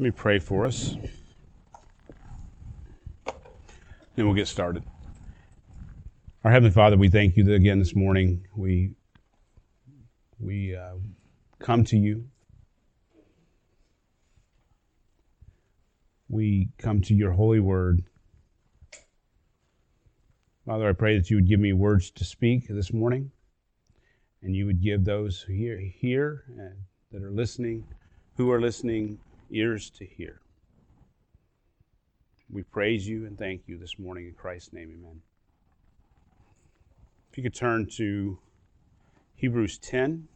Let me pray for us. Then we'll get started. Our Heavenly Father, we thank you that again this morning. We, we uh, come to you. We come to your holy word. Father, I pray that you would give me words to speak this morning, and you would give those hear, hear and that are listening, who are listening, ears to hear. We praise you and thank you this morning in Christ's name, amen. If you could turn to Hebrews 10.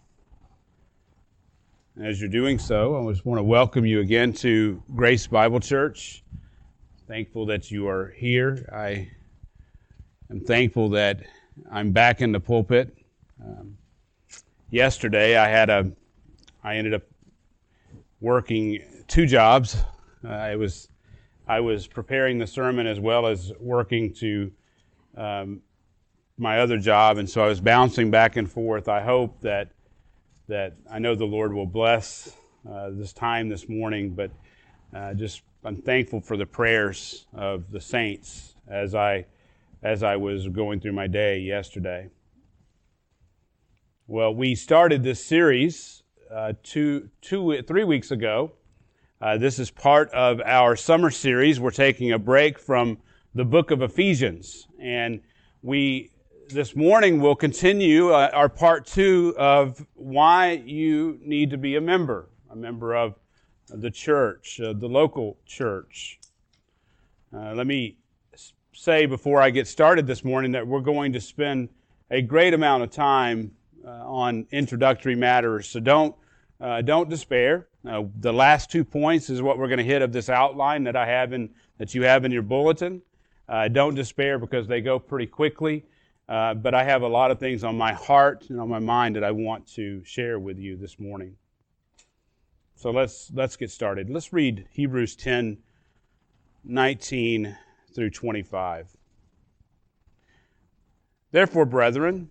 As you're doing so, I just want to welcome you again to Grace Bible Church. Thankful that you are here. I am thankful that I'm back in the pulpit. Um, yesterday, I had a, I ended up working two jobs. Uh, I was I was preparing the sermon as well as working to um, my other job, and so I was bouncing back and forth. I hope that that I know the Lord will bless uh, this time this morning, but uh, just I'm thankful for the prayers of the saints as I as I was going through my day yesterday. Well, we started this series uh, two, two, three weeks ago uh, this is part of our summer series. We're taking a break from the book of Ephesians. And we, this morning, will continue uh, our part two of why you need to be a member, a member of the church, uh, the local church. Uh, let me say before I get started this morning that we're going to spend a great amount of time on introductory matters. So don't, uh, don't despair. Uh, the last two points is what we're going to hit of this outline that I have in that you have in your bulletin. Uh, don't despair because they go pretty quickly. Uh, but I have a lot of things on my heart and on my mind that I want to share with you this morning. So let's let's get started. Let's read Hebrews 10, 19 through 25. Therefore, brethren,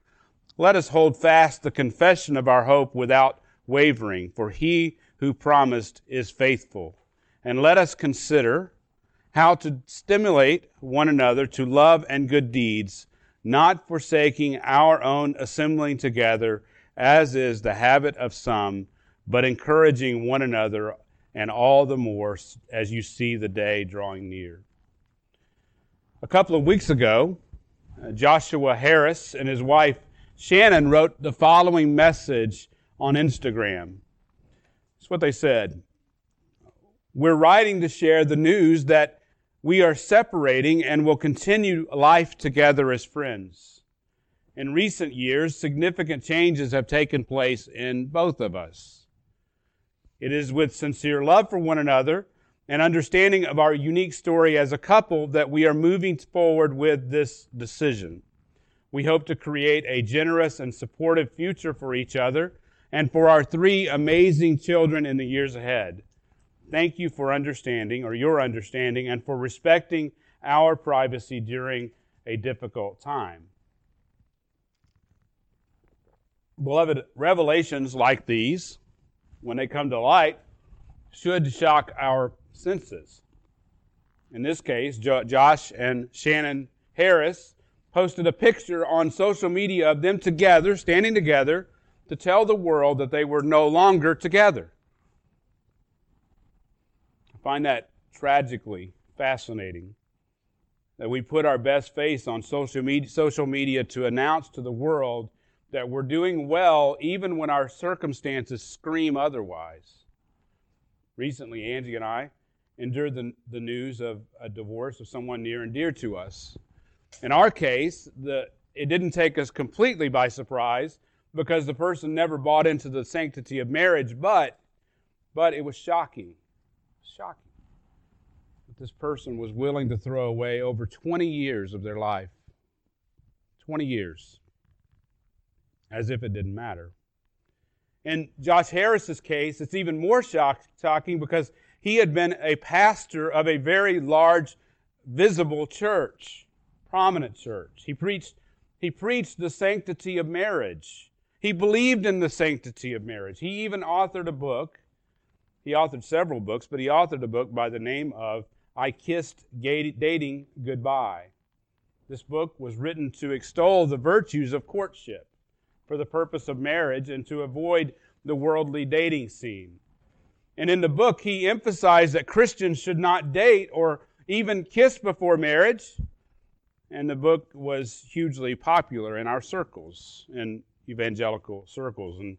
Let us hold fast the confession of our hope without wavering, for he who promised is faithful and let us consider how to stimulate one another to love and good deeds, not forsaking our own assembling together, as is the habit of some, but encouraging one another, and all the more as you see the day drawing near. A couple of weeks ago, uh, Joshua Harris and his wife Shannon wrote the following message on Instagram. It's what they said. We're writing to share the news that we are separating and will continue life together as friends. In recent years, significant changes have taken place in both of us. It is with sincere love for one another and understanding of our unique story as a couple that we are moving forward with this decision. We hope to create a generous and supportive future for each other and for our three amazing children in the years ahead. Thank you for understanding, or your understanding, and for respecting our privacy during a difficult time. Beloved, revelations like these, when they come to light, should shock our senses. In this case, Josh and Shannon Harris posted a picture on social media of them together, standing together, to tell the world that they were no longer together I find that tragically fascinating that we put our best face on social media, social media to announce to the world that we're doing well even when our circumstances scream otherwise. Recently, Angie and I endured the, the news of a divorce of someone near and dear to us. In our case, the, it didn't take us completely by surprise because the person never bought into the sanctity of marriage, but, but it was shocking shocking. that this person was willing to throw away over 20 years of their life. 20 years. As if it didn't matter. In Josh Harris's case, it's even more shock, shocking because he had been a pastor of a very large, visible church, prominent church. He preached, he preached the sanctity of marriage. He believed in the sanctity of marriage. He even authored a book. He authored several books, but he authored a book by the name of I Kissed Dating Goodbye. This book was written to extol the virtues of courtship for the purpose of marriage and to avoid the worldly dating scene. And in the book, he emphasized that Christians should not date or even kiss before marriage. And the book was hugely popular in our circles, in evangelical circles. And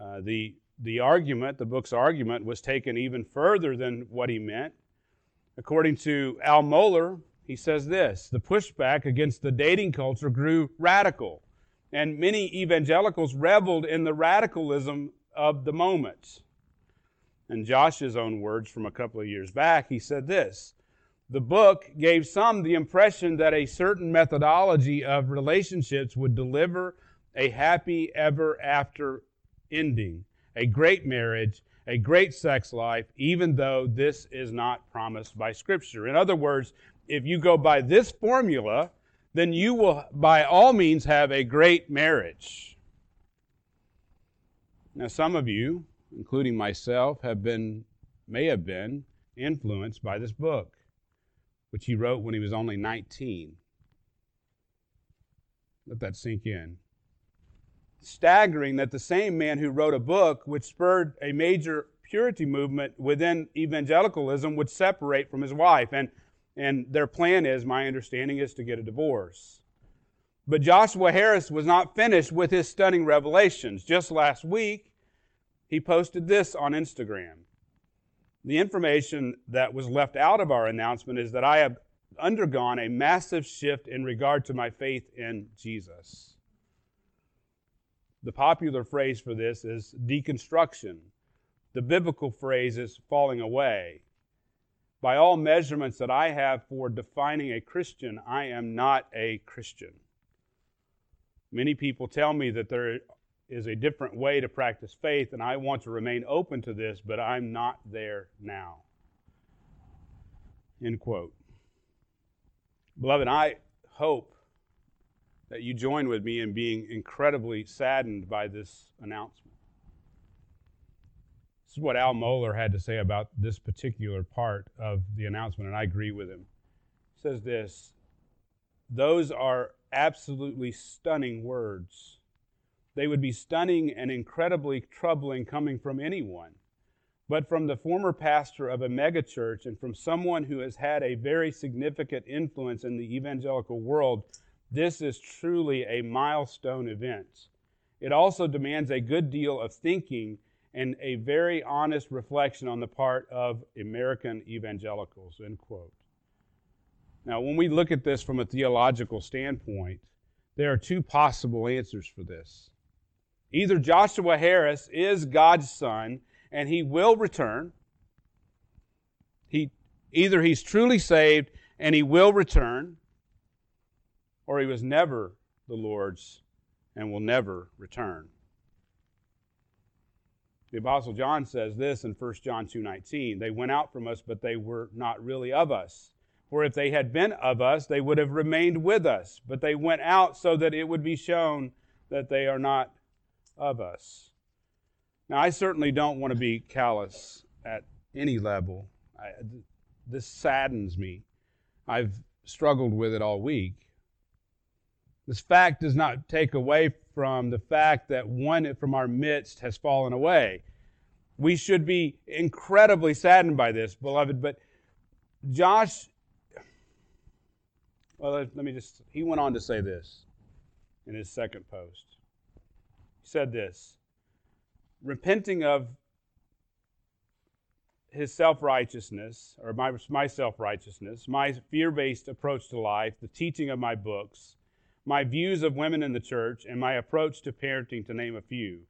uh, the, the argument, the book's argument, was taken even further than what he meant. According to Al Mohler, he says this the pushback against the dating culture grew radical and many evangelicals reveled in the radicalism of the moment. In Josh's own words from a couple of years back, he said this The book gave some the impression that a certain methodology of relationships would deliver a happy ever after ending, a great marriage, a great sex life, even though this is not promised by Scripture. In other words, if you go by this formula, then you will by all means have a great marriage. Now, some of you, including myself, have been, may have been, influenced by this book, which he wrote when he was only 19. Let that sink in. Staggering that the same man who wrote a book which spurred a major purity movement within evangelicalism would separate from his wife. And and their plan is, my understanding, is to get a divorce. But Joshua Harris was not finished with his stunning revelations. Just last week, he posted this on Instagram. The information that was left out of our announcement is that I have undergone a massive shift in regard to my faith in Jesus. The popular phrase for this is deconstruction. The biblical phrase is falling away by all measurements that I have for defining a Christian, I am not a Christian. Many people tell me that there is a different way to practice faith, and I want to remain open to this, but I'm not there now. End quote. Beloved, I hope that you join with me in being incredibly saddened by this announcement. This is what Al Mohler had to say about this particular part of the announcement, and I agree with him. He says this Those are absolutely stunning words. They would be stunning and incredibly troubling coming from anyone. But from the former pastor of a megachurch and from someone who has had a very significant influence in the evangelical world, this is truly a milestone event. It also demands a good deal of thinking and a very honest reflection on the part of American evangelicals, end quote. Now, when we look at this from a theological standpoint, there are two possible answers for this. Either Joshua Harris is God's son and he will return. He, either he's truly saved and he will return, or he was never the Lord's and will never return. The apostle John says this in 1 John 2:19, they went out from us but they were not really of us. For if they had been of us, they would have remained with us, but they went out so that it would be shown that they are not of us. Now, I certainly don't want to be callous at any level. I, this saddens me. I've struggled with it all week. This fact does not take away from the fact that one from our midst has fallen away. We should be incredibly saddened by this, beloved, but Josh, well, let me just, he went on to say this in his second post. Said this repenting of his self righteousness, or my, my self righteousness, my fear based approach to life, the teaching of my books, my views of women in the church, and my approach to parenting, to name a few.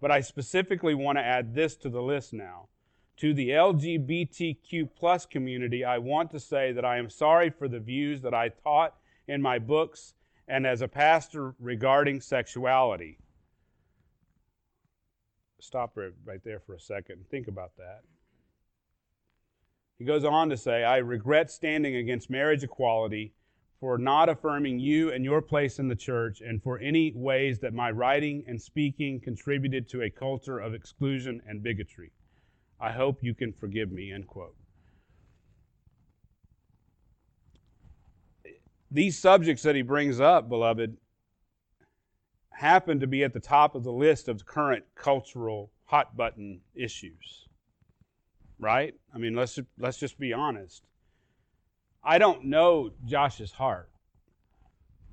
But I specifically want to add this to the list now. To the LGBTQ plus community, I want to say that I am sorry for the views that I taught in my books and as a pastor regarding sexuality. Stop right there for a second. and Think about that. He goes on to say, I regret standing against marriage equality for not affirming you and your place in the church and for any ways that my writing and speaking contributed to a culture of exclusion and bigotry. I hope you can forgive me, end quote. These subjects that he brings up, beloved, happen to be at the top of the list of current cultural hot button issues. Right? I mean, let's let's just be honest. I don't know Josh's heart.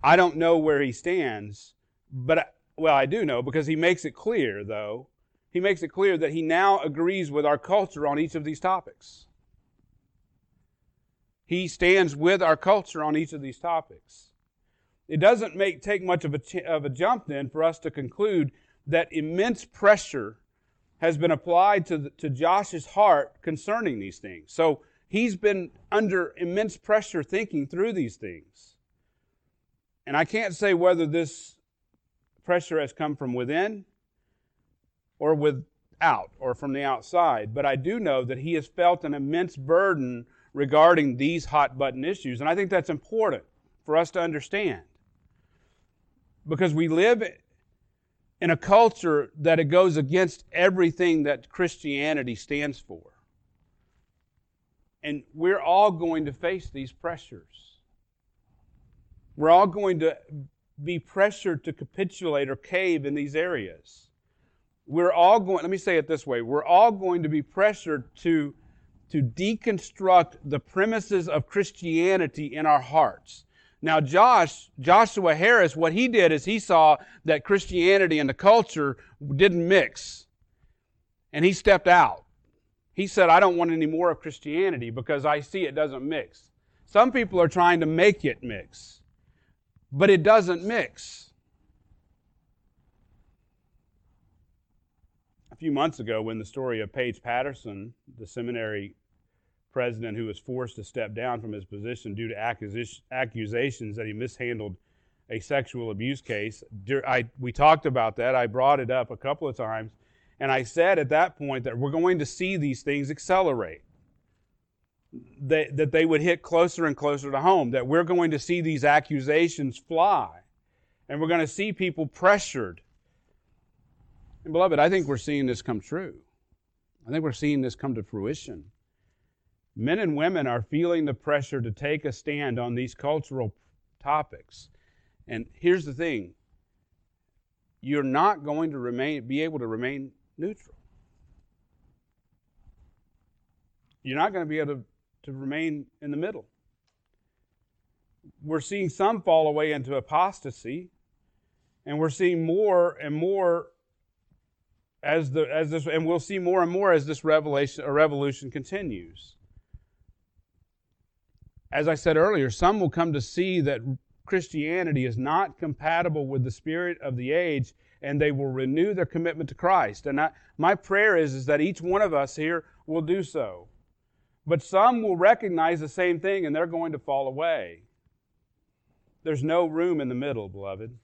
I don't know where he stands, but well, I do know because he makes it clear though. He makes it clear that he now agrees with our culture on each of these topics. He stands with our culture on each of these topics. It doesn't make take much of a, ch- of a jump then for us to conclude that immense pressure has been applied to, the, to Josh's heart concerning these things. So he's been under immense pressure thinking through these things. And I can't say whether this pressure has come from within or without or from the outside, but I do know that he has felt an immense burden regarding these hot button issues. And I think that's important for us to understand. Because we live in a culture that it goes against everything that Christianity stands for. And we're all going to face these pressures. We're all going to be pressured to capitulate or cave in these areas. We're all going, let me say it this way, we're all going to be pressured to to deconstruct the premises of Christianity in our hearts. Now, Josh, Joshua Harris, what he did is he saw that Christianity and the culture didn't mix. And he stepped out. He said, I don't want any more of Christianity because I see it doesn't mix. Some people are trying to make it mix, but it doesn't mix. a few months ago when the story of Paige Patterson, the seminary president who was forced to step down from his position due to accusations that he mishandled a sexual abuse case. I, we talked about that. I brought it up a couple of times. And I said at that point that we're going to see these things accelerate. That, that they would hit closer and closer to home, that we're going to see these accusations fly. And we're going to see people pressured and beloved, I think we're seeing this come true. I think we're seeing this come to fruition. Men and women are feeling the pressure to take a stand on these cultural topics. And here's the thing you're not going to remain, be able to remain neutral. You're not going to be able to, to remain in the middle. We're seeing some fall away into apostasy, and we're seeing more and more as the as this and we'll see more and more as this revelation or revolution continues. As I said earlier, some will come to see that Christianity is not compatible with the spirit of the age and they will renew their commitment to Christ. And I, my prayer is, is that each one of us here will do so. But some will recognize the same thing and they're going to fall away. There's no room in the middle, beloved.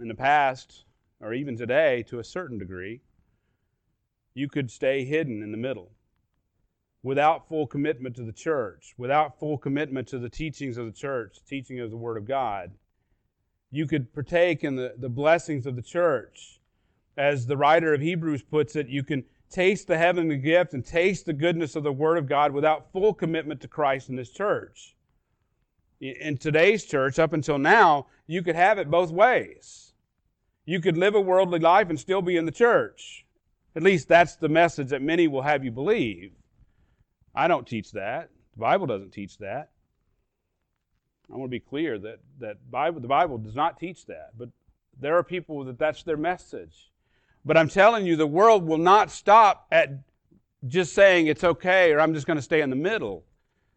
In the past, or even today to a certain degree, you could stay hidden in the middle without full commitment to the church, without full commitment to the teachings of the church, teaching of the Word of God. You could partake in the, the blessings of the church. As the writer of Hebrews puts it, you can taste the heavenly gift and taste the goodness of the Word of God without full commitment to Christ and His church. In today's church, up until now, you could have it both ways. You could live a worldly life and still be in the church. At least that's the message that many will have you believe. I don't teach that. The Bible doesn't teach that. I want to be clear that, that Bible, the Bible does not teach that. But there are people that that's their message. But I'm telling you, the world will not stop at just saying it's okay or I'm just going to stay in the middle.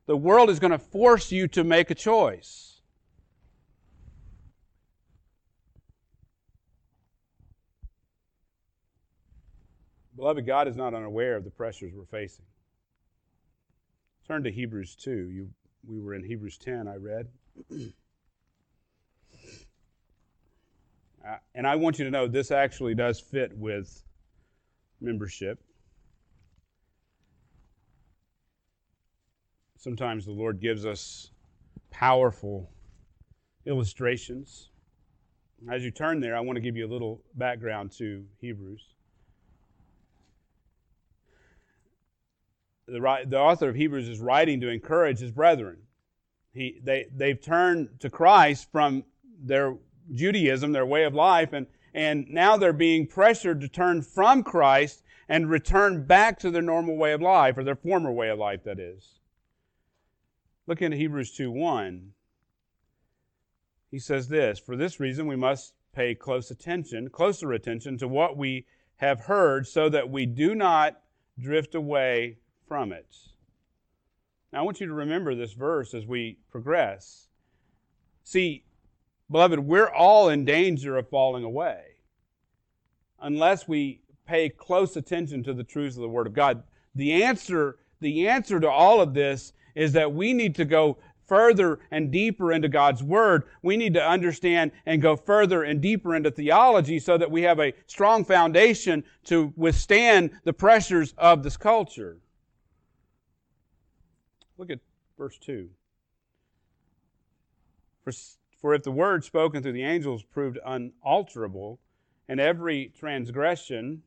The world is going to force you to make a choice. Beloved, God is not unaware of the pressures we're facing. Turn to Hebrews 2. You, we were in Hebrews 10, I read. uh, and I want you to know this actually does fit with membership. Sometimes the Lord gives us powerful illustrations. As you turn there, I want to give you a little background to Hebrews. The, the author of Hebrews is writing to encourage his brethren. He, they, they've turned to Christ from their Judaism, their way of life, and, and now they're being pressured to turn from Christ and return back to their normal way of life, or their former way of life, that is. Look into Hebrews 2 1. He says this For this reason, we must pay close attention, closer attention to what we have heard, so that we do not drift away from it. Now, I want you to remember this verse as we progress. See, beloved, we're all in danger of falling away unless we pay close attention to the truths of the Word of God. The answer, the answer to all of this is that we need to go further and deeper into God's Word. We need to understand and go further and deeper into theology so that we have a strong foundation to withstand the pressures of this culture. Look at verse 2. For, for if the word spoken through the angels proved unalterable, and every transgression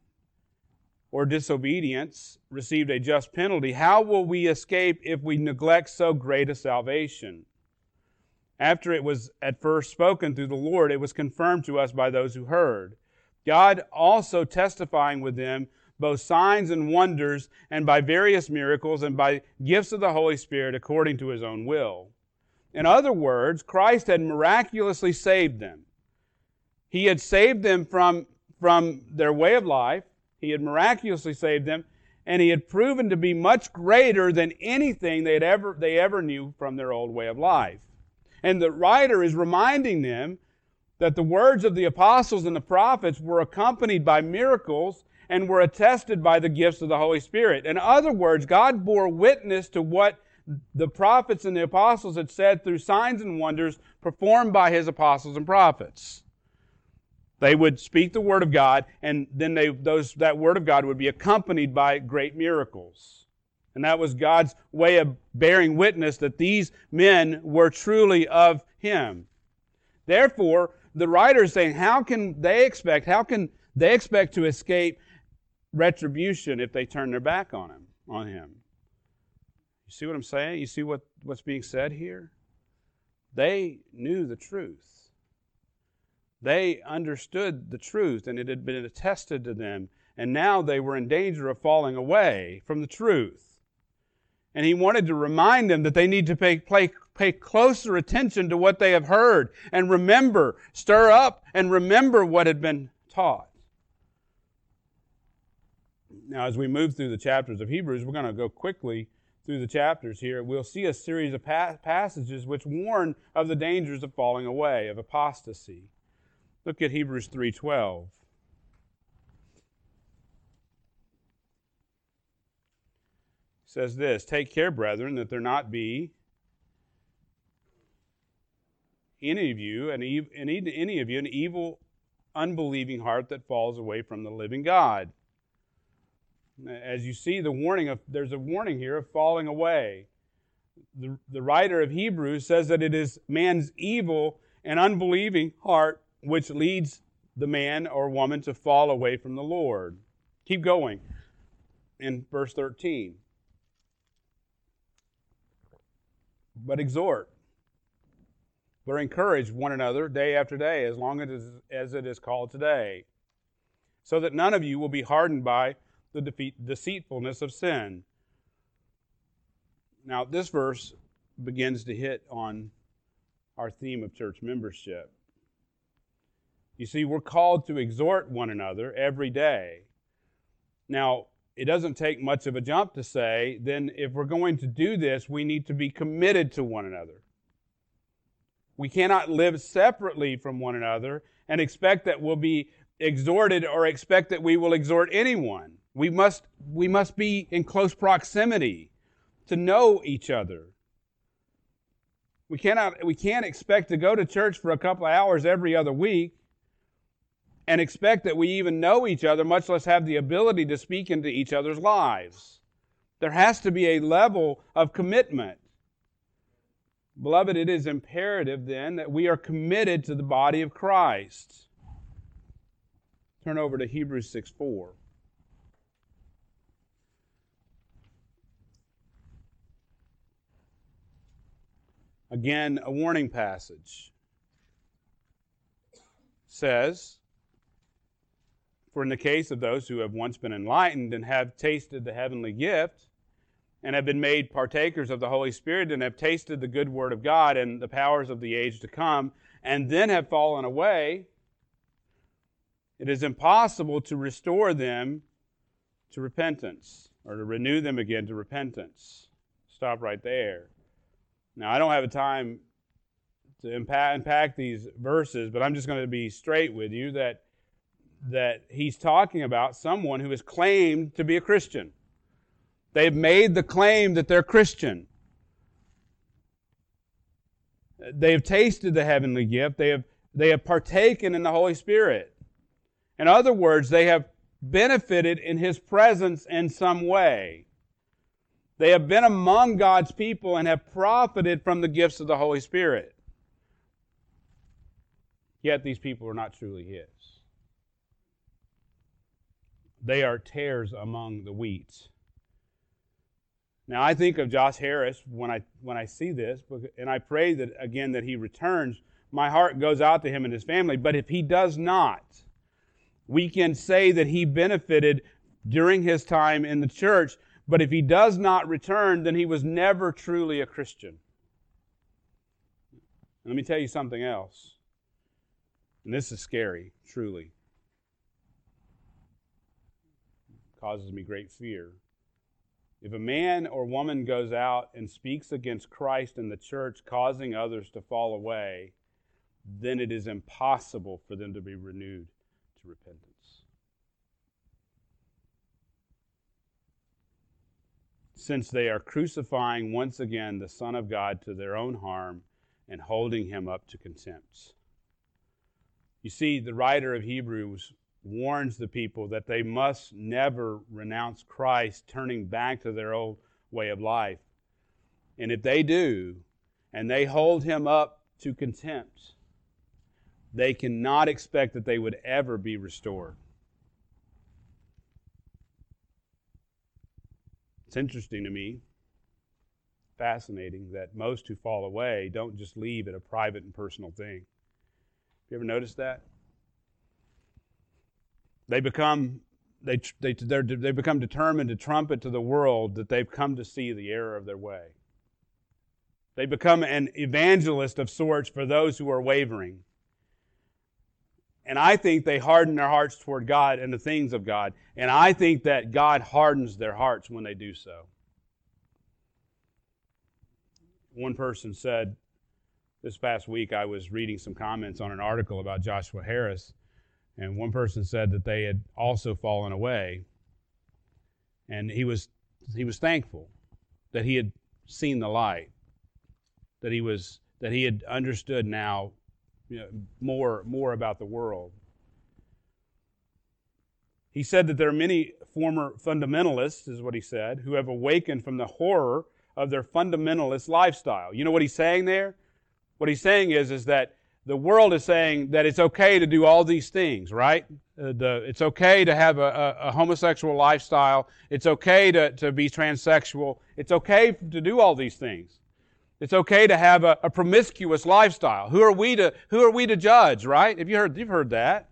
or disobedience received a just penalty, how will we escape if we neglect so great a salvation? After it was at first spoken through the Lord, it was confirmed to us by those who heard. God also testifying with them both signs and wonders, and by various miracles, and by gifts of the Holy Spirit according to his own will. In other words, Christ had miraculously saved them. He had saved them from, from their way of life. He had miraculously saved them, and he had proven to be much greater than anything they, had ever, they ever knew from their old way of life. And the writer is reminding them that the words of the apostles and the prophets were accompanied by miracles and were attested by the gifts of the Holy Spirit. In other words, God bore witness to what the prophets and the apostles had said through signs and wonders performed by his apostles and prophets. They would speak the word of God, and then they, those, that word of God would be accompanied by great miracles. And that was God's way of bearing witness that these men were truly of Him. Therefore, the writer is saying, how can they expect, how can they expect to escape retribution if they turn their back on him, on him. You see what I'm saying? You see what, what's being said here? They knew the truth. They understood the truth, and it had been attested to them, and now they were in danger of falling away from the truth. And he wanted to remind them that they need to pay, pay, pay closer attention to what they have heard and remember, stir up and remember what had been taught. Now, as we move through the chapters of Hebrews, we're going to go quickly through the chapters here. We'll see a series of pa- passages which warn of the dangers of falling away, of apostasy. Look at Hebrews 3:12. says this, "Take care, brethren, that there not be any of you, an ev- any of you, an evil, unbelieving heart that falls away from the living God." As you see, the warning of there's a warning here of falling away. The, the writer of Hebrews says that it is man's evil and unbelieving heart which leads the man or woman to fall away from the Lord. Keep going in verse 13. But exhort, but encourage one another day after day, as long as as it is called today, so that none of you will be hardened by the defeat, deceitfulness of sin. Now, this verse begins to hit on our theme of church membership. You see, we're called to exhort one another every day. Now, it doesn't take much of a jump to say, then if we're going to do this, we need to be committed to one another. We cannot live separately from one another and expect that we'll be exhorted or expect that we will exhort anyone. We must, we must be in close proximity to know each other. We cannot we can't expect to go to church for a couple of hours every other week and expect that we even know each other, much less have the ability to speak into each other's lives. There has to be a level of commitment. Beloved, it is imperative then that we are committed to the body of Christ. Turn over to Hebrews 6 4. Again, a warning passage says, For in the case of those who have once been enlightened and have tasted the heavenly gift, and have been made partakers of the Holy Spirit, and have tasted the good word of God and the powers of the age to come, and then have fallen away, it is impossible to restore them to repentance or to renew them again to repentance. Stop right there. Now, I don't have a time to unpack, these verses, but I'm just going to be straight with you that, that he's talking about someone who has claimed to be a Christian. They've made the claim that they're Christian. They have tasted the heavenly gift. They have, they have partaken in the Holy Spirit. In other words, they have benefited in His presence in some way. They have been among God's people and have profited from the gifts of the Holy Spirit. Yet these people are not truly His. They are tares among the wheat. Now I think of Josh Harris when I when I see this, and I pray that again that he returns. My heart goes out to him and his family. But if he does not, we can say that he benefited during his time in the church but if he does not return, then he was never truly a Christian. let me tell you something else. And this is scary, truly. It causes me great fear. If a man or woman goes out and speaks against Christ and the church, causing others to fall away, then it is impossible for them to be renewed to repentance. Since they are crucifying once again the Son of God to their own harm and holding him up to contempt. You see, the writer of Hebrews warns the people that they must never renounce Christ, turning back to their old way of life. And if they do, and they hold him up to contempt, they cannot expect that they would ever be restored. It's interesting to me, fascinating, that most who fall away don't just leave it a private and personal thing. You ever noticed that? They become they they they become determined to trumpet to the world that they've come to see the error of their way. They become an evangelist of sorts for those who are wavering. And I think they harden their hearts toward God and the things of God. And I think that God hardens their hearts when they do so. One person said this past week, I was reading some comments on an article about Joshua Harris, and one person said that they had also fallen away. And he was, he was thankful that he had seen the light, that he, was, that he had understood now you know, more, more about the world. He said that there are many former fundamentalists, is what he said, who have awakened from the horror of their fundamentalist lifestyle. You know what he's saying there? What he's saying is, is that the world is saying that it's okay to do all these things, right? Uh, the, it's okay to have a, a, a, homosexual lifestyle. It's okay to, to be transsexual. It's okay to do all these things. It's okay to have a, a, promiscuous lifestyle. Who are we to who are we to judge, right? Have you heard you've heard that?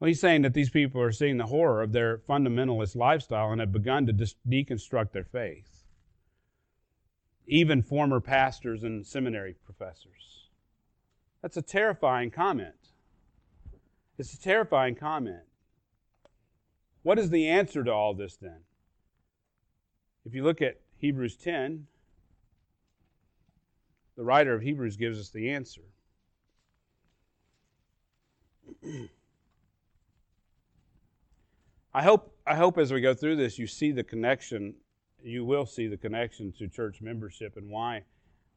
Well, he's saying that these people are seeing the horror of their fundamentalist lifestyle and have begun to dis- deconstruct their faith. Even former pastors and seminary professors. That's a terrifying comment. It's a terrifying comment. What is the answer to all this then? If you look at Hebrews 10, the writer of Hebrews gives us the answer. I hope, I hope as we go through this, you see the connection, you will see the connection to church membership and why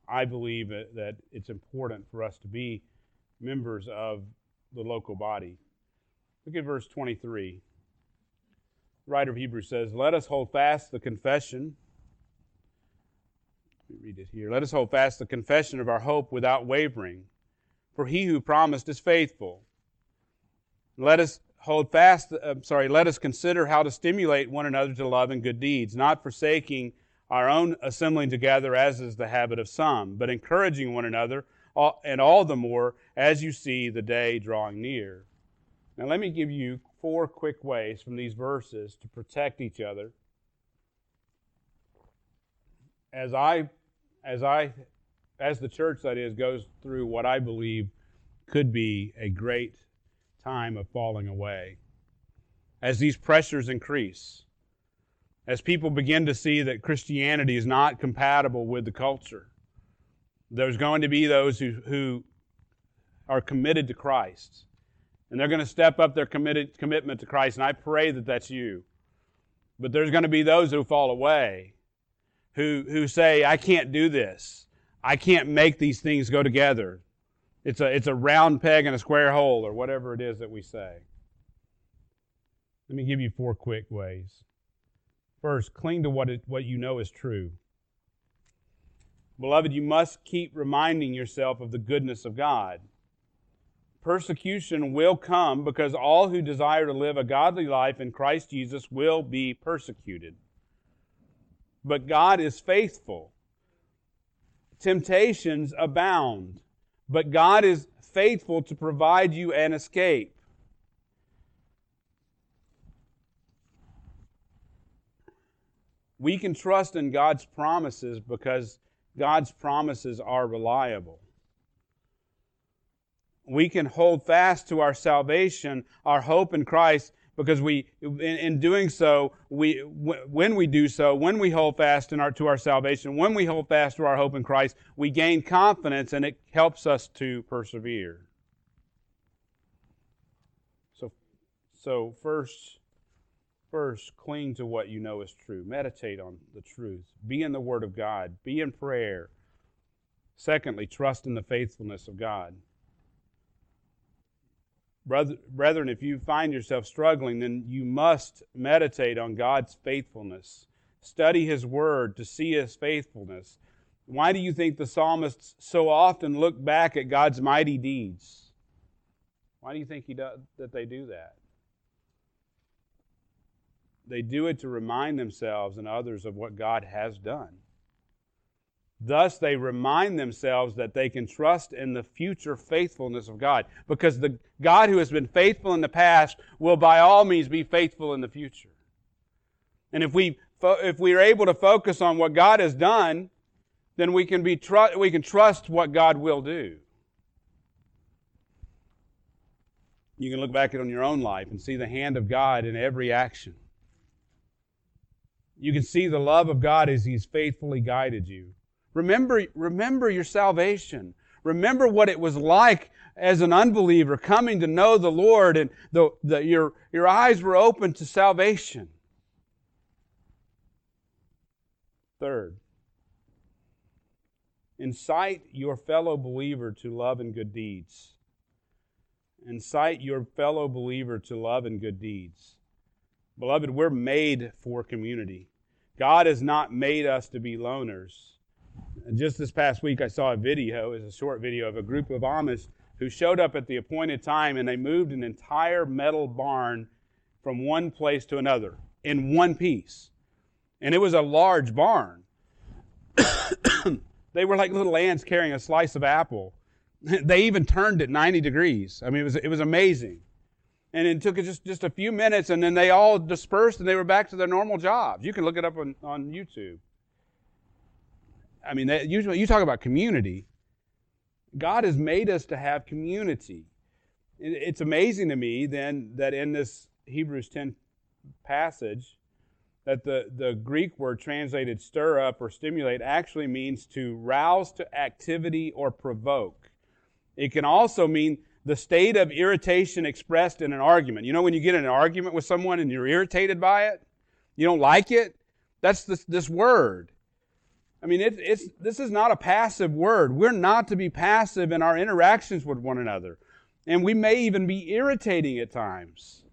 I believe that it's important for us to be members of the local body. Look at verse 23. The writer of Hebrews says, Let us hold fast the confession. Let me read it here. Let us hold fast the confession of our hope without wavering, for he who promised is faithful. Let us hold fast, uh, sorry, let us consider how to stimulate one another to love and good deeds, not forsaking our own assembling together as is the habit of some, but encouraging one another, and all the more as you see the day drawing near. Now, let me give you four quick ways from these verses to protect each other. As I, as I, as the church that is goes through what I believe could be a great time of falling away, as these pressures increase, as people begin to see that Christianity is not compatible with the culture, there's going to be those who, who are committed to Christ. And they're going to step up their committed, commitment to Christ. And I pray that that's you. But there's going to be those who fall away, who, who say, I can't do this. I can't make these things go together. It's a, it's a round peg in a square hole, or whatever it is that we say. Let me give you four quick ways. First, cling to what, it, what you know is true. Beloved, you must keep reminding yourself of the goodness of God. Persecution will come because all who desire to live a godly life in Christ Jesus will be persecuted. But God is faithful. Temptations abound, but God is faithful to provide you an escape. We can trust in God's promises because God's promises are reliable. We can hold fast to our salvation, our hope in Christ, because we, in, in doing so, we, when we do so, when we hold fast our, to our salvation, when we hold fast to our hope in Christ, we gain confidence and it helps us to persevere. So, so first, First, cling to what you know is true. Meditate on the truth. Be in the Word of God. Be in prayer. Secondly, trust in the faithfulness of God. Brethren, if you find yourself struggling, then you must meditate on God's faithfulness. Study His Word to see His faithfulness. Why do you think the psalmists so often look back at God's mighty deeds? Why do you think he does, that they do that? They do it to remind themselves and others of what God has done. Thus, they remind themselves that they can trust in the future faithfulness of God because the God who has been faithful in the past will by all means be faithful in the future. And if we, if we are able to focus on what God has done, then we can, be tr- we can trust what God will do. You can look back on your own life and see the hand of God in every action. You can see the love of God as He's faithfully guided you. Remember, remember your salvation. Remember what it was like as an unbeliever coming to know the Lord and the, the, your, your eyes were open to salvation. Third, incite your fellow believer to love and good deeds. Incite your fellow believer to love and good deeds. Beloved, we're made for community. God has not made us to be loners. Just this past week, I saw a video, it's a short video of a group of Amish who showed up at the appointed time and they moved an entire metal barn from one place to another in one piece. And it was a large barn. they were like little ants carrying a slice of apple. they even turned it 90 degrees. I mean, it was, it was amazing and it took just, just a few minutes, and then they all dispersed and they were back to their normal jobs. You can look it up on, on YouTube. I mean, that, usually you talk about community. God has made us to have community. It's amazing to me then that in this Hebrews 10 passage, that the, the Greek word translated stir up or stimulate actually means to rouse to activity or provoke. It can also mean the state of irritation expressed in an argument. You know, when you get in an argument with someone and you're irritated by it, you don't like it, that's this, this word. I mean, it, it's, this is not a passive word. We're not to be passive in our interactions with one another. And we may even be irritating at times.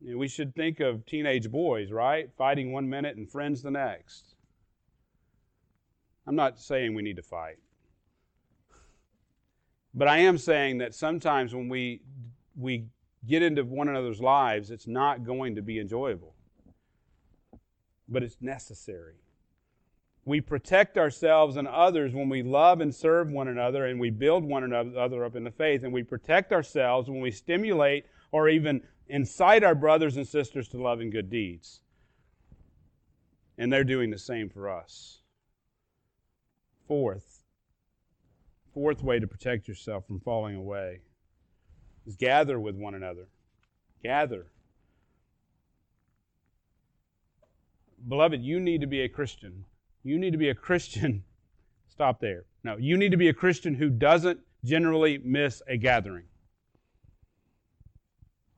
You know, we should think of teenage boys, right? Fighting one minute and friends the next. I'm not saying we need to fight. But I am saying that sometimes when we, we get into one another's lives, it's not going to be enjoyable. But it's necessary. We protect ourselves and others when we love and serve one another and we build one another up in the faith. And we protect ourselves when we stimulate or even incite our brothers and sisters to love and good deeds. And they're doing the same for us. Fourth, fourth way to protect yourself from falling away is gather with one another. Gather. Beloved, you need to be a Christian you need to be a Christian. Stop there. No, you need to be a Christian who doesn't generally miss a gathering.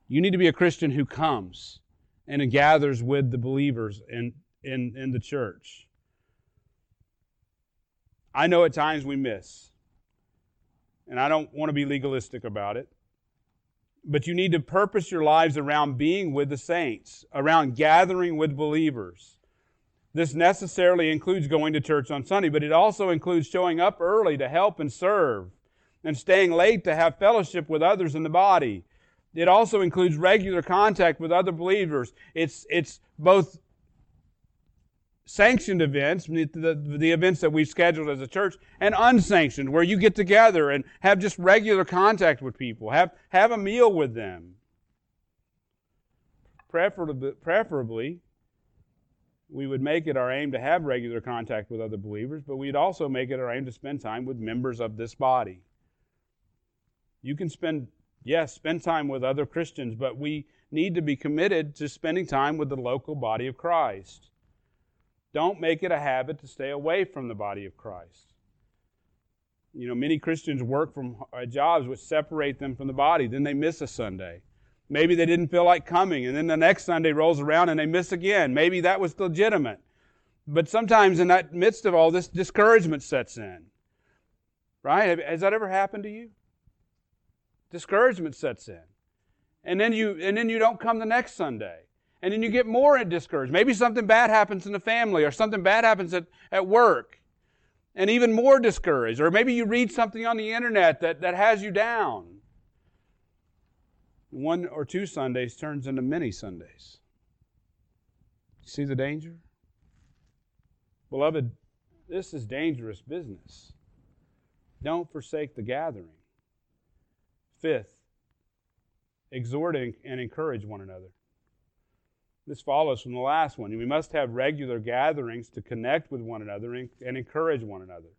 You need to be a Christian who comes and gathers with the believers in, in, in the church. I know at times we miss, and I don't want to be legalistic about it. But you need to purpose your lives around being with the saints, around gathering with believers. This necessarily includes going to church on Sunday, but it also includes showing up early to help and serve and staying late to have fellowship with others in the body. It also includes regular contact with other believers. It's, it's both sanctioned events, the, the, the, events that we've scheduled as a church, and unsanctioned, where you get together and have just regular contact with people, have, have a meal with them. Preferably, preferably we would make it our aim to have regular contact with other believers, but we'd also make it our aim to spend time with members of this body. You can spend, yes, spend time with other Christians, but we need to be committed to spending time with the local body of Christ. Don't make it a habit to stay away from the body of Christ. You know, many Christians work from uh, jobs which separate them from the body, then they miss a Sunday. Maybe they didn't feel like coming, and then the next Sunday rolls around and they miss again. Maybe that was legitimate. But sometimes in that midst of all this, discouragement sets in. Right? Has that ever happened to you? Discouragement sets in. And then you and then you don't come the next Sunday. And then you get more discouraged. Maybe something bad happens in the family or something bad happens at, at work. And even more discouraged. Or maybe you read something on the internet that, that has you down one or two Sundays turns into many Sundays. See the danger? Beloved, this is dangerous business. Don't forsake the gathering. Fifth, exhort and encourage one another. This follows from the last one. We must have regular gatherings to connect with one another and, encourage one another.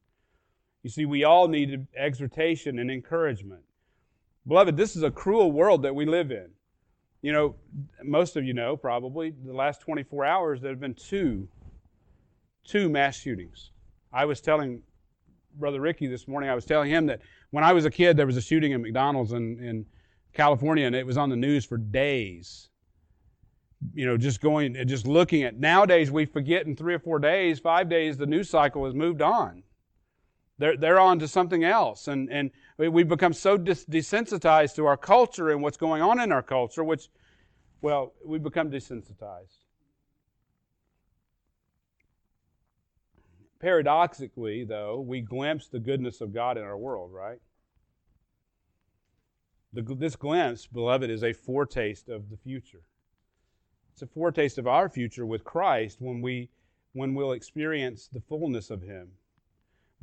You see, we all need exhortation and encouragement. Beloved, this is a cruel world that we live in. You know, most of you know probably the last 24 hours there have been two, two mass shootings. I was telling Brother Ricky this morning, I was telling him that when I was a kid, there was a shooting at McDonald's in, in California, and it was on the news for days. You know, just going, and just looking at. Nowadays, we forget in three or four days, five days, the news cycle has moved on. They're, they're on to something else. And, and we become so desensitized to our culture and what's going on in our culture, which, well, we become desensitized. Paradoxically, though, we glimpse the goodness of God in our world, right? The, this glimpse, beloved, is a foretaste of the future. It's a foretaste of our future with Christ when we when we'll experience the fullness of Him.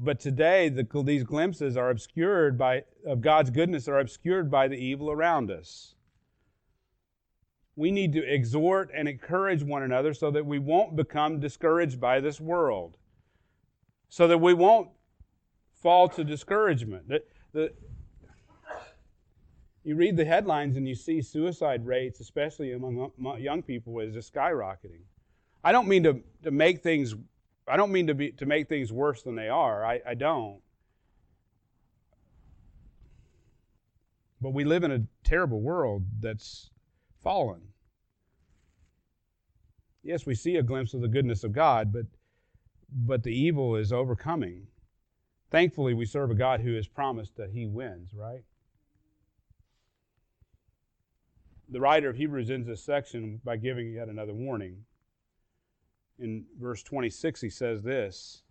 But today, the, these glimpses are obscured by, of God's goodness are obscured by the evil around us. We need to exhort and encourage one another so that we won't become discouraged by this world, so that we won't fall to discouragement. The, the, you read the headlines and you see suicide rates, especially among young people, is just skyrocketing. I don't mean to, to make things I don't mean to be to make things worse than they are. I, I don't. But we live in a terrible world that's fallen. Yes, we see a glimpse of the goodness of God, but but the evil is overcoming. Thankfully, we serve a God who has promised that he wins, right? The writer of Hebrews ends this section by giving yet another warning. In verse 26, he says this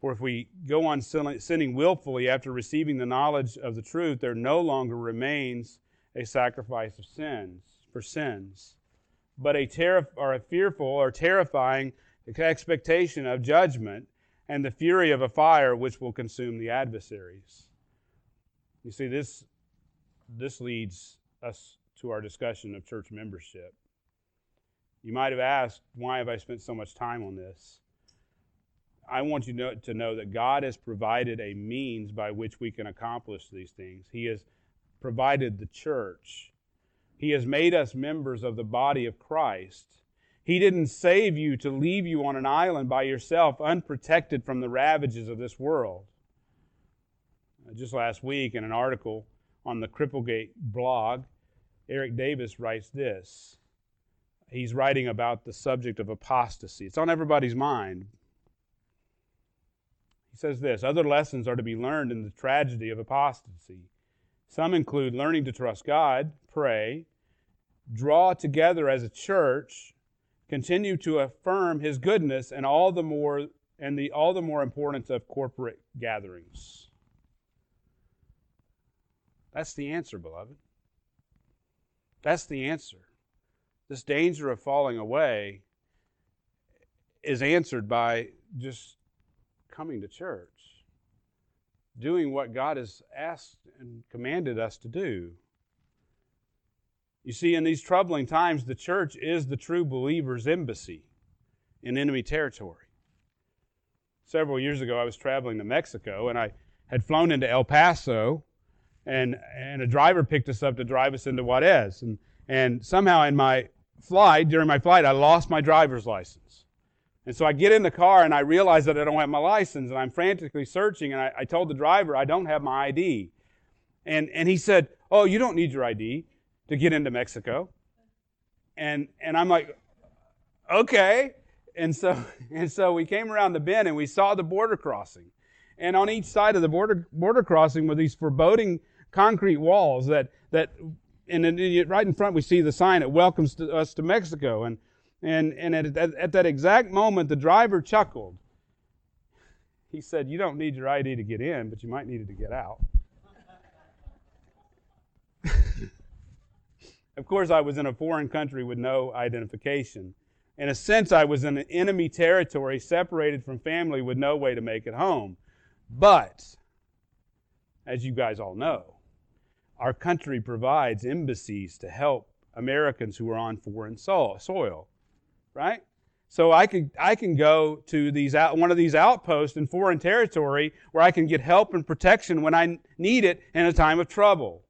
For if we go on sinning willfully after receiving the knowledge of the truth, there no longer remains a sacrifice of sins for sins, but a, terri- or a fearful or terrifying expectation of judgment and the fury of a fire which will consume the adversaries. You see, this, this leads us to our discussion of church membership. You might have asked, why have I spent so much time on this? I want you to know, that God has provided a means by which we can accomplish these things. He has provided the church. He has made us members of the body of Christ. He didn't save you to leave you on an island by yourself, unprotected from the ravages of this world. Uh, just last week, in an article on the Cripplegate blog, Eric Davis writes this. He's writing about the subject of apostasy. It's on everybody's mind. He says this Other lessons are to be learned in the tragedy of apostasy. Some include learning to trust God, pray, draw together as a church, continue to affirm his goodness and all the more and the all the more importance of corporate gatherings. That's the answer, beloved. That's the answer. This danger of falling away is answered by just coming to church, doing what God has asked and commanded us to do. You see, in these troubling times, the church is the true believer's embassy in enemy territory. Several years ago, I was traveling to Mexico and I had flown into El Paso, and, and a driver picked us up to drive us into Juarez. And, and somehow, in my flight, during my flight, I lost my driver's license. And so I get in the car and I realize that I don't have my license, and I'm frantically searching. And I, I told the driver, I don't have my ID. And, and he said, Oh, you don't need your ID to get into Mexico. And, and I'm like, okay. And so, and so we came around the bend and we saw the border crossing. And on each side of the border, border crossing were these foreboding concrete walls that, that and then right in front we see the sign that welcomes to us to Mexico. And, and, and at, at, at that exact moment, the driver chuckled. He said, You don't need your ID to get in, but you might need it to get out. Of course, I was in a foreign country with no identification. In a sense, I was in an enemy territory, separated from family with no way to make it home. But, as you guys all know, our country provides embassies to help Americans who are on foreign soil, right? So I can I can go to these out, one of these outposts in foreign territory where I can get help and protection when I need it in a time of trouble.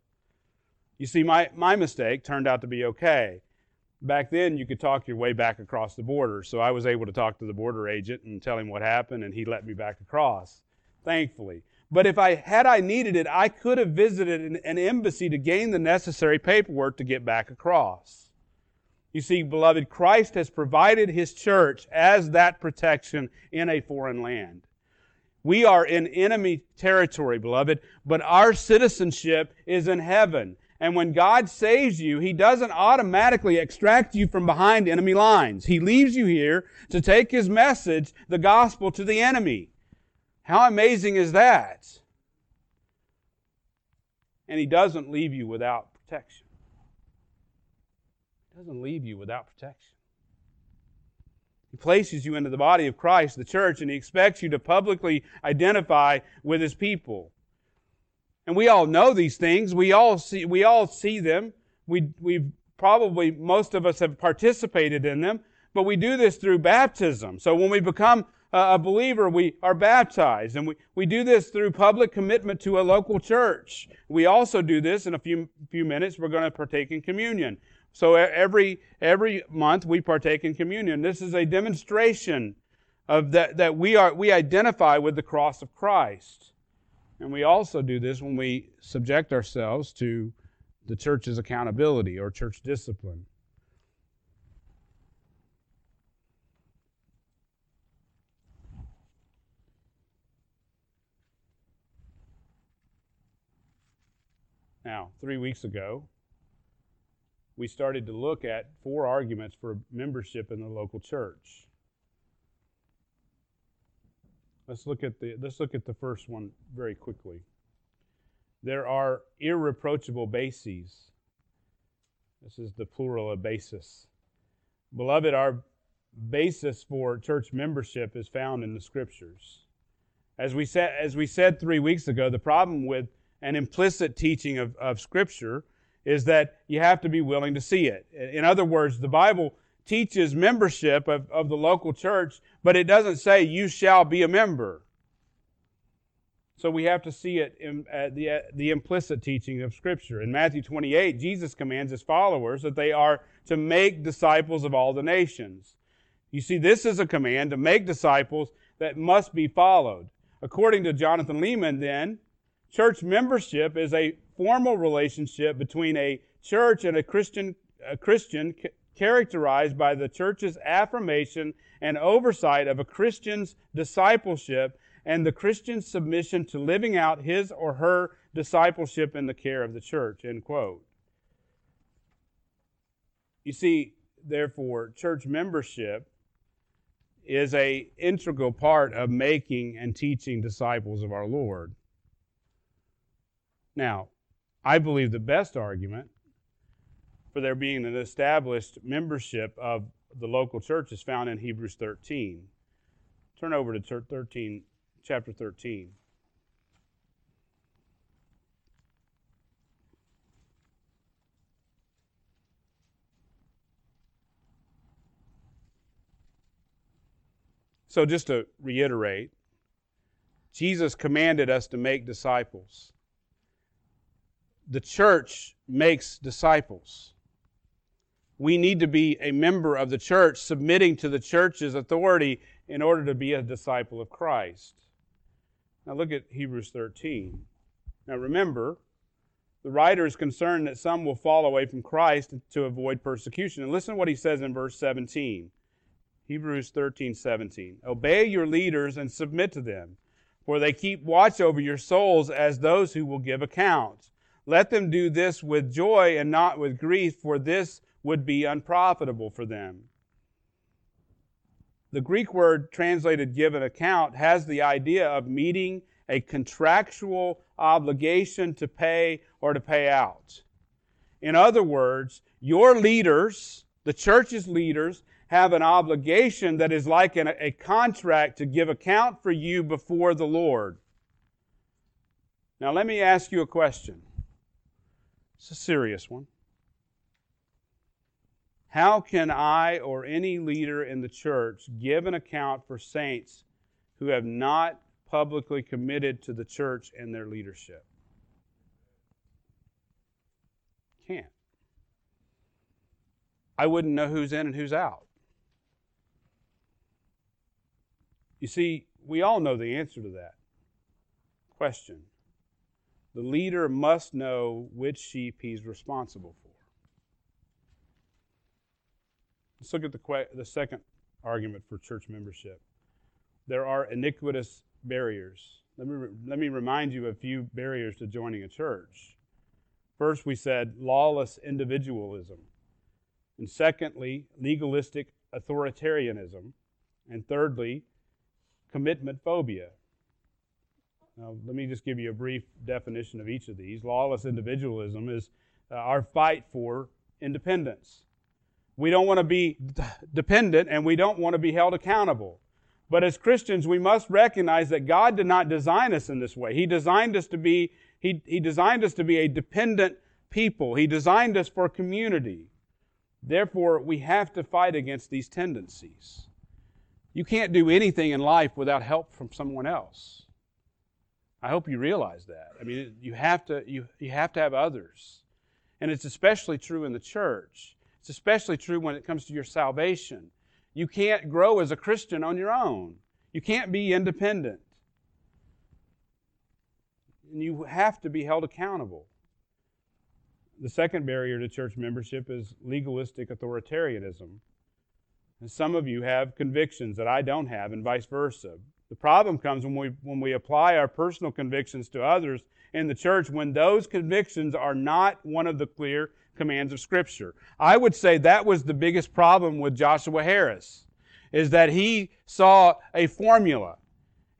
You see, my, my mistake turned out to be okay. Back then, you could talk your way back across the border. So I was able to talk to the border agent and tell him what happened, and he let me back across, thankfully. But if I had I needed it, I could have visited an, an embassy to gain the necessary paperwork to get back across. You see, beloved, Christ has provided his church as that protection in a foreign land. We are in enemy territory, beloved, but our citizenship is in heaven. And when God saves you, He doesn't automatically extract you from behind enemy lines. He leaves you here to take His message, the gospel, to the enemy. How amazing is that? And He doesn't leave you without protection. He doesn't leave you without protection. He places you into the body of Christ, the church, and He expects you to publicly identify with His people. And we all know these things. We all see, we all see them. We, we've probably, most of us have participated in them, but we do this through baptism. So when we become a believer, we are baptized. And we, we do this through public commitment to a local church. We also do this in a few, few minutes. We're going to partake in communion. So every, every month we partake in communion. This is a demonstration of that, that we are, we identify with the cross of Christ. And we also do this when we subject ourselves to the church's accountability or church discipline. Now, three weeks ago, we started to look at four arguments for membership in the local church. Let's look at the let's look at the first one very quickly. There are irreproachable bases. This is the plural of basis. Beloved, our basis for church membership is found in the scriptures. As we said, as we said three weeks ago, the problem with an implicit teaching of, of Scripture is that you have to be willing to see it. In other words, the Bible teaches membership of, of the local church, but it doesn't say you shall be a member. So we have to see it in uh, the, uh, the implicit teaching of Scripture. In Matthew 28, Jesus commands his followers that they are to make disciples of all the nations. You see, this is a command to make disciples that must be followed. According to Jonathan Leeman, then, church membership is a formal relationship between a church and a Christian, a Christian characterized by the church's affirmation and oversight of a Christian's discipleship and the Christian's submission to living out his or her discipleship in the care of the church. End quote. You see, therefore, church membership is a integral part of making and teaching disciples of our Lord. Now, I believe the best argument for there being an established membership of the local church is found in Hebrews 13. Turn over to 13, chapter 13. So, just to reiterate, Jesus commanded us to make disciples. The church makes disciples we need to be a member of the church, submitting to the church's authority in order to be a disciple of Christ. Now look at Hebrews 13. Now remember, the writer is concerned that some will fall away from Christ to avoid persecution. And listen to what he says in verse 17. Hebrews 13, 17. Obey your leaders and submit to them, for they keep watch over your souls as those who will give account. Let them do this with joy and not with grief, for this would be unprofitable for them. The Greek word translated give an account has the idea of meeting a contractual obligation to pay or to pay out. In other words, your leaders, the church's leaders, have an obligation that is like an, a contract to give account for you before the Lord. Now, let me ask you a question. It's a serious one. How can I or any leader in the church give an account for saints who have not publicly committed to the church and their leadership? Can't. I wouldn't know who's in and who's out. You see, we all know the answer to that question. The leader must know which sheep he's responsible for. Let's look at the, the second argument for church membership. There are iniquitous barriers. Let me, let me remind you of a few barriers to joining a church. First, we said lawless individualism. And secondly, legalistic authoritarianism. And thirdly, commitment phobia. Now, let me just give you a brief definition of each of these. Lawless individualism is uh, our fight for independence. We don't want to be dependent and we don't want to be held accountable. But as Christians, we must recognize that God did not design us in this way. He designed us to be, He, he designed us to be a dependent people. He designed us for community. Therefore, we have to fight against these tendencies. You can't do anything in life without help from someone else. I hope you realize that. I mean, you have to, you, you have to have others. And it's especially true in the church. It's especially true when it comes to your salvation. You can't grow as a Christian on your own. You can't be independent. and you have to be held accountable. The second barrier to church membership is legalistic authoritarianism. And some of you have convictions that I don't have, and vice versa. The problem comes when we, when we apply our personal convictions to others in the church when those convictions are not one of the clear commands of Scripture. I would say that was the biggest problem with Joshua Harris, is that he saw a formula.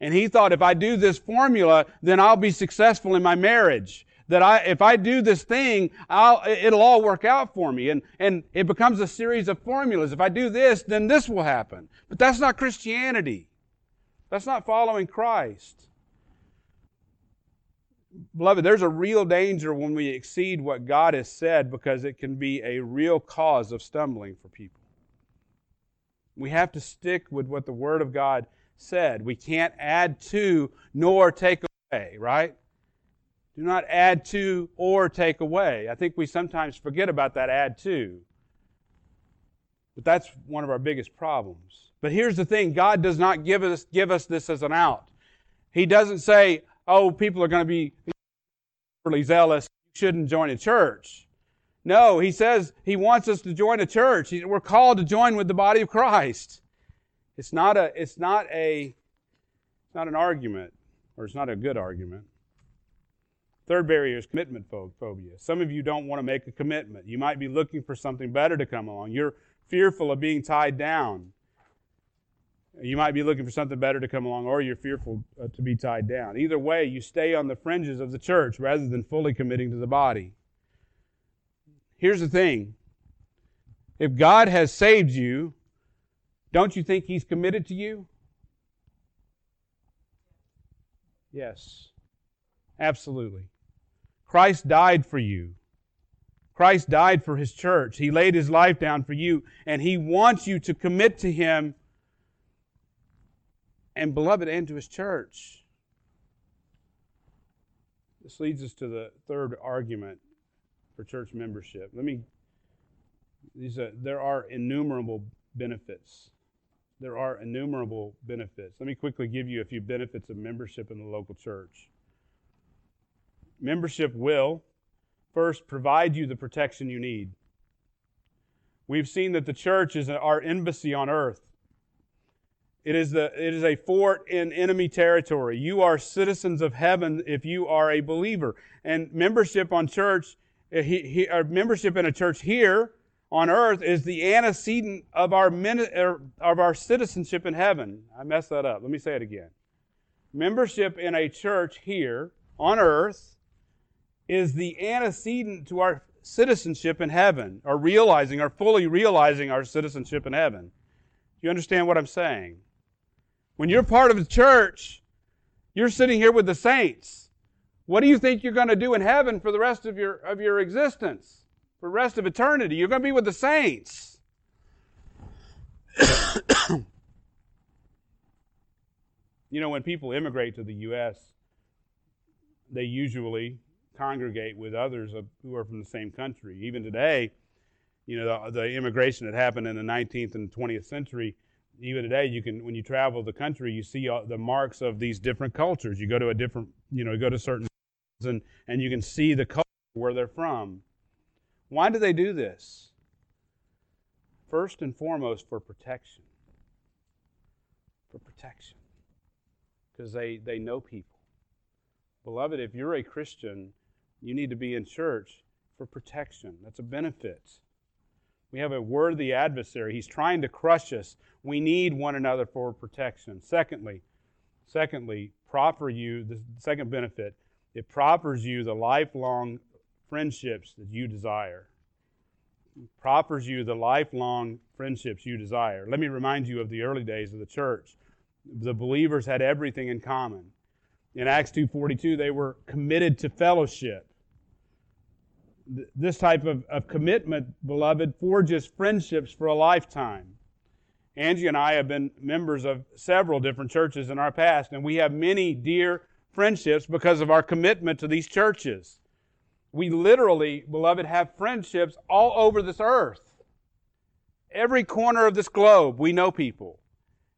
And he thought, if I do this formula, then I'll be successful in my marriage. That I, if I do this thing, I'll, it'll all work out for me. And, and it becomes a series of formulas. If I do this, then this will happen. But that's not Christianity. That's not following Christ. Beloved, there's a real danger when we exceed what God has said because it can be a real cause of stumbling for people. We have to stick with what the Word of God said. We can't add to nor take away, right? Do not add to or take away. I think we sometimes forget about that add to. But that's one of our biggest problems. But here's the thing God does not give us, give us this as an out. He doesn't say, oh, people are going to be overly zealous, you shouldn't join a church. No, he says he wants us to join a church. We're called to join with the body of Christ. It's not a, it's not a, it's not an argument, or it's not a good argument. Third barrier is commitment phobia. Some of you don't want to make a commitment. You might be looking for something better to come along. You're fearful of being tied down. You might be looking for something better to come along, or you're fearful uh, to be tied down. Either way, you stay on the fringes of the church rather than fully committing to the body. Here's the thing if God has saved you, don't you think He's committed to you? Yes, absolutely. Christ died for you. Christ died for His church. He laid His life down for you, and He wants you to commit to Him and beloved and to his church. This leads us to the third argument for church membership. Let me these are, there are innumerable benefits. There are innumerable benefits. Let me quickly give you a few benefits of membership in the local church. Membership will first provide you the protection you need. We've seen that the church is our embassy on earth. It is, the, it is a fort in enemy territory. You are citizens of heaven if you are a believer. And membership on church, eh, he, he, our membership in a church here on earth is the antecedent of our, er, of our citizenship in heaven. I messed that up. Let me say it again. Membership in a church here on earth is the antecedent to our citizenship in heaven, or realizing, or fully realizing our citizenship in heaven. Do you understand what I'm saying? When you're part of the church, you're sitting here with the saints. What do you think you're going to do in heaven for the rest of your, of your existence? For the rest of eternity? You're going to be with the saints. you know, when people immigrate to the U.S., they usually congregate with others who are from the same country. Even today, you know, the, the immigration that happened in the 19th and 20th century even today you can when you travel the country you see the marks of these different cultures. You go to a different you know you go to certain and and you can see the culture where they're from. Why do they do this? First and foremost for protection. For protection. Because they they know people. Beloved if you're a christian you need to be in church for protection. That's a benefit we have a worthy adversary. He's trying to crush us. We need one another for protection. Secondly, secondly, proffer you the second benefit, it proffers you the lifelong friendships that you desire. It proffers you the lifelong friendships you desire. Let me remind you of the early days of the church. The believers had everything in common. In Acts 2:42, they were committed to fellowship this type of, of commitment, beloved, forges friendships for a lifetime. Angie and I have been members of several different churches in our past, and we have many dear friendships because of our commitment to these churches. We literally, beloved, have friendships all over this earth. Every corner of this globe, we know people,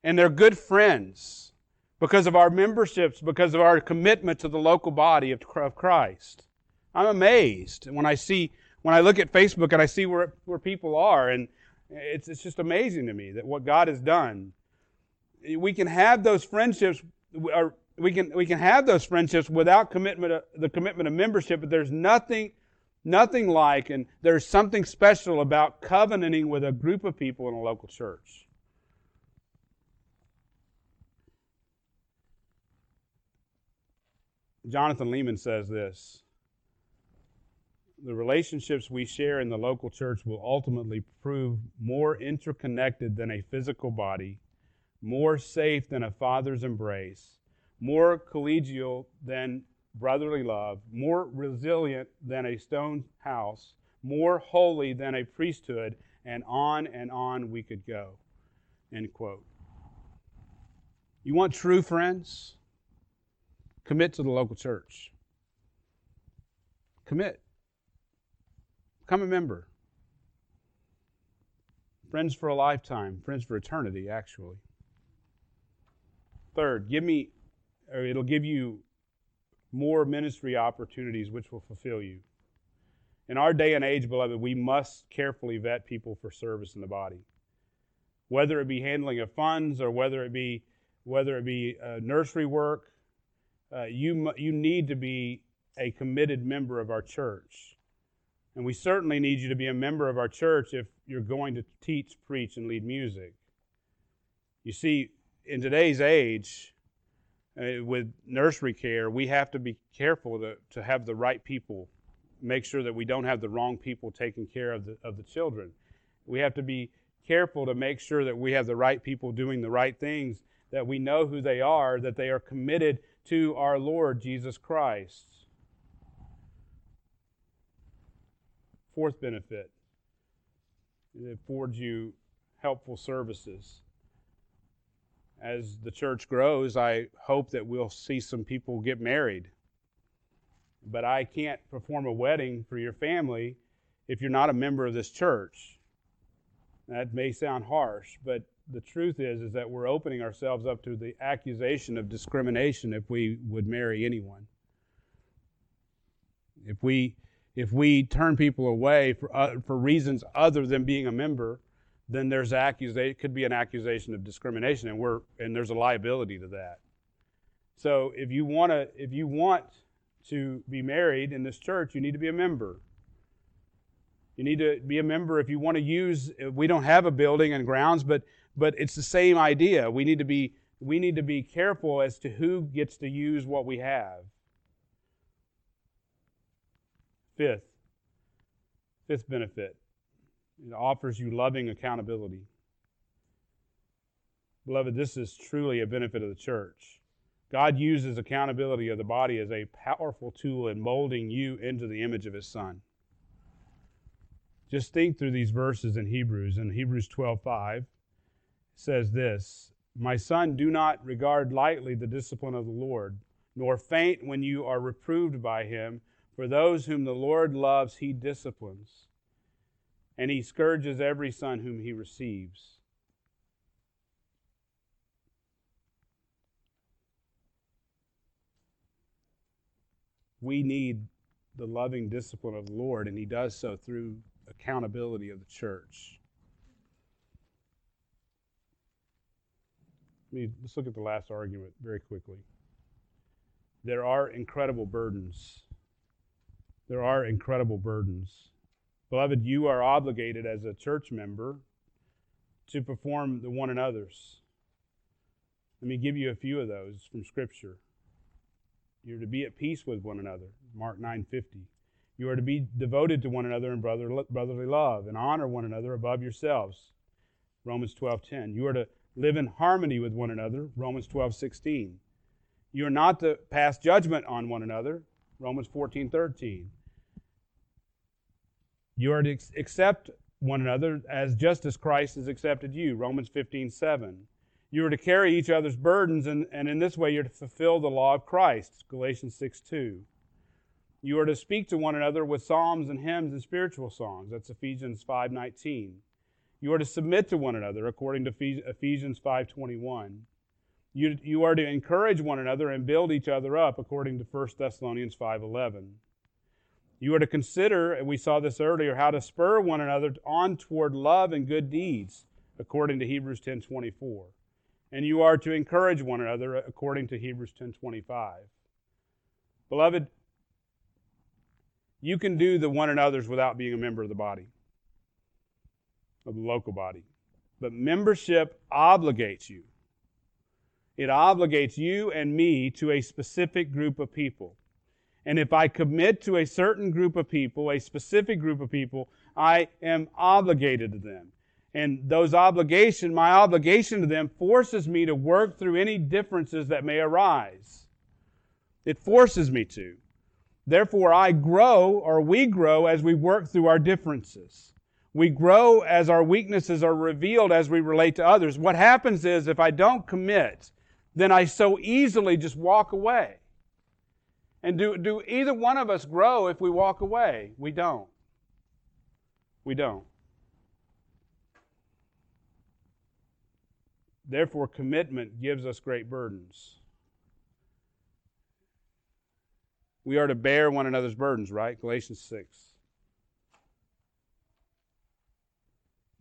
and they're good friends because of our memberships, because of our commitment to the local body of, of Christ. I'm amazed when I see, when I look at Facebook and I see where, where people are, and it's, it's just amazing to me that what God has done. We can have those friendships, or we can, we can have those friendships without commitment, of, the commitment of membership, but there's nothing, nothing like, and there's something special about covenanting with a group of people in a local church. Jonathan Leeman says this The relationships we share in the local church will ultimately prove more interconnected than a physical body, more safe than a father's embrace, more collegial than brotherly love, more resilient than a stone house, more holy than a priesthood, and on and on we could go. End quote. You want true friends? Commit to the local church. Commit. Become a member. Friends for a lifetime, friends for eternity, actually. Third, give me, or it'll give you more ministry opportunities which will fulfill you. In our day and age, beloved, we must carefully vet people for service in the body. Whether it be handling of funds or whether it be whether it be uh, nursery work uh, you, you need to be a committed member of our church. And we certainly need you to be a member of our church if you're going to teach, preach, and lead music. You see, in today's age, uh, with nursery care, we have to be careful to, to have the right people, make sure that we don't have the wrong people taking care of the, of the children. We have to be careful to make sure that we have the right people doing the right things, that we know who they are, that they are committed to our Lord Jesus Christ. Fourth benefit it affords you helpful services. As the church grows, I hope that we'll see some people get married. But I can't perform a wedding for your family if you're not a member of this church. That may sound harsh, but the truth is is that we're opening ourselves up to the accusation of discrimination if we would marry anyone. If we if we turn people away for uh, for reasons other than being a member, then there's accusation It could be an accusation of discrimination, and we're and there's a liability to that. So if you want to if you want to be married in this church, you need to be a member. You need to be a member if you want to use. We don't have a building and grounds, but but it's the same idea. We need to be we need to be careful as to who gets to use what we have. Fifth, fifth benefit, it offers you loving accountability. Beloved, this is truly a benefit of the church. God uses accountability of the body as a powerful tool in molding you into the image of His Son. Just think through these verses in Hebrews. In Hebrews 12 5, says this My son, do not regard lightly the discipline of the Lord, nor faint when you are reproved by him. For those whom the Lord loves, he disciplines, and he scourges every son whom he receives. We need the loving discipline of the Lord, and he does so through accountability of the church. let's look at the last argument very quickly. There are incredible burdens. There are incredible burdens. Beloved, you are obligated as a church member to perform the one another's. Let me give you a few of those from Scripture. You're to be at peace with one another, Mark 9:50. You are to be devoted to one another in brotherly love and honor one another above yourselves, Romans 12:10. You are to Live in harmony with one another, Romans 12:16. You are not to pass judgment on one another, Romans 14, 13. You are to accept one another as just as Christ has accepted you, Romans 15, 7. You are to carry each other's burdens, and, and in this way you're to fulfill the law of Christ, Galatians 6, 2. You are to speak to one another with psalms and hymns and spiritual songs, that's Ephesians 5, 19. You are to submit to one another according to Ephesians 5:21. You, you are to encourage one another and build each other up according to 1 Thessalonians 5:11. You are to consider, and we saw this earlier, how to spur one another on toward love and good deeds according to Hebrews 10:24. And you are to encourage one another according to Hebrews 10:25. Beloved, you can do the one another's without being a member of the body, of the local body. But membership obligates you. It obligates you and me to a specific group of people. And if I commit to a certain group of people, a specific group of people, I am obligated to them. And those obligation, my obligation to them forces me to work through any differences that may arise. It forces me to. Therefore, I grow or we grow as we work through our differences. We grow as our weaknesses are revealed as we relate to others. What happens is if I don't commit, then I so easily just walk away. And do, do either one of us grow if we walk away? We don't. We don't. Therefore, commitment gives us great burdens. We are to bear one another's burdens, right? Galatians 6.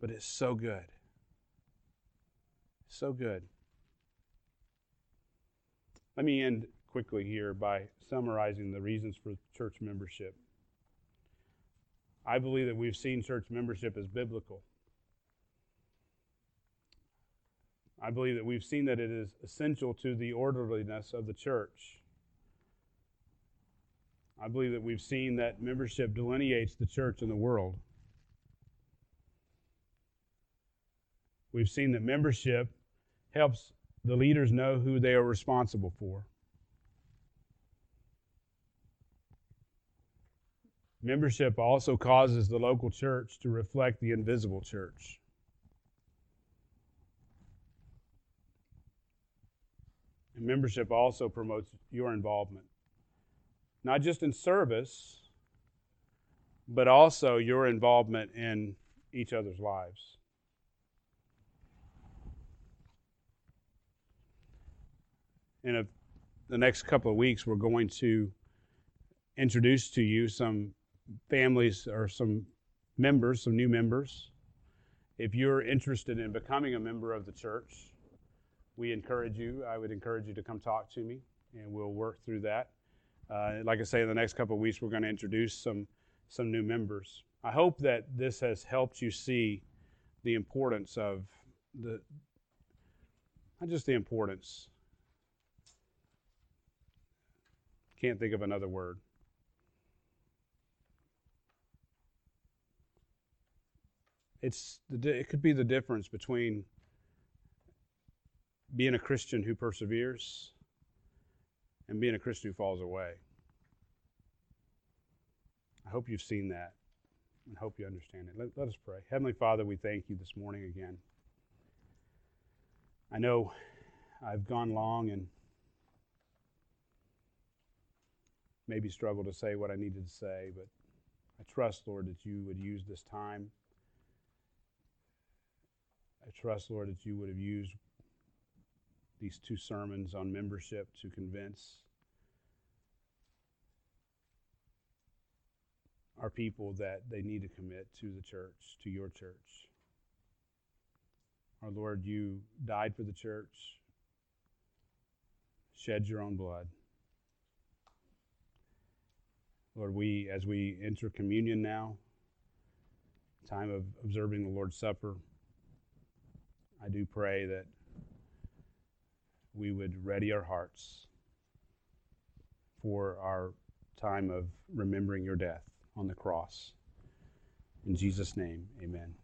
But it's so good. So good. Let me end quickly here by summarizing the reasons for church membership. I believe that we've seen church membership as biblical. I believe that we've seen that it is essential to the orderliness of the church. I believe that we've seen that membership delineates the church in the world. We've seen that membership helps the leaders know who they are responsible for. Membership also causes the local church to reflect the invisible church. And membership also promotes your involvement not just in service, but also your involvement in each other's lives. In a, the next couple of weeks, we're going to introduce to you some families or some members, some new members. If you're interested in becoming a member of the church, we encourage you, I would encourage you to come talk to me, and we'll work through that. Uh, like I say, in the next couple of weeks, we're going to introduce some some new members. I hope that this has helped you see the importance of the not just the importance. Can't think of another word. It's the, it could be the difference between being a Christian who perseveres and being a Christian who falls away. I hope you've seen that and hope you understand it. Let, let us pray. Heavenly Father, we thank you this morning again. I know I've gone long and maybe struggled to say what I needed to say, but I trust, Lord, that you would use this time. I trust, Lord, that you would have used these two sermons on membership to convince our people that they need to commit to the church, to your church. Our Lord, you died for the church, shed your own blood. Lord, we, as we enter communion now, time of observing the Lord's Supper, I do pray that we would ready our hearts for our time of remembering your death on the cross. In Jesus' name, amen.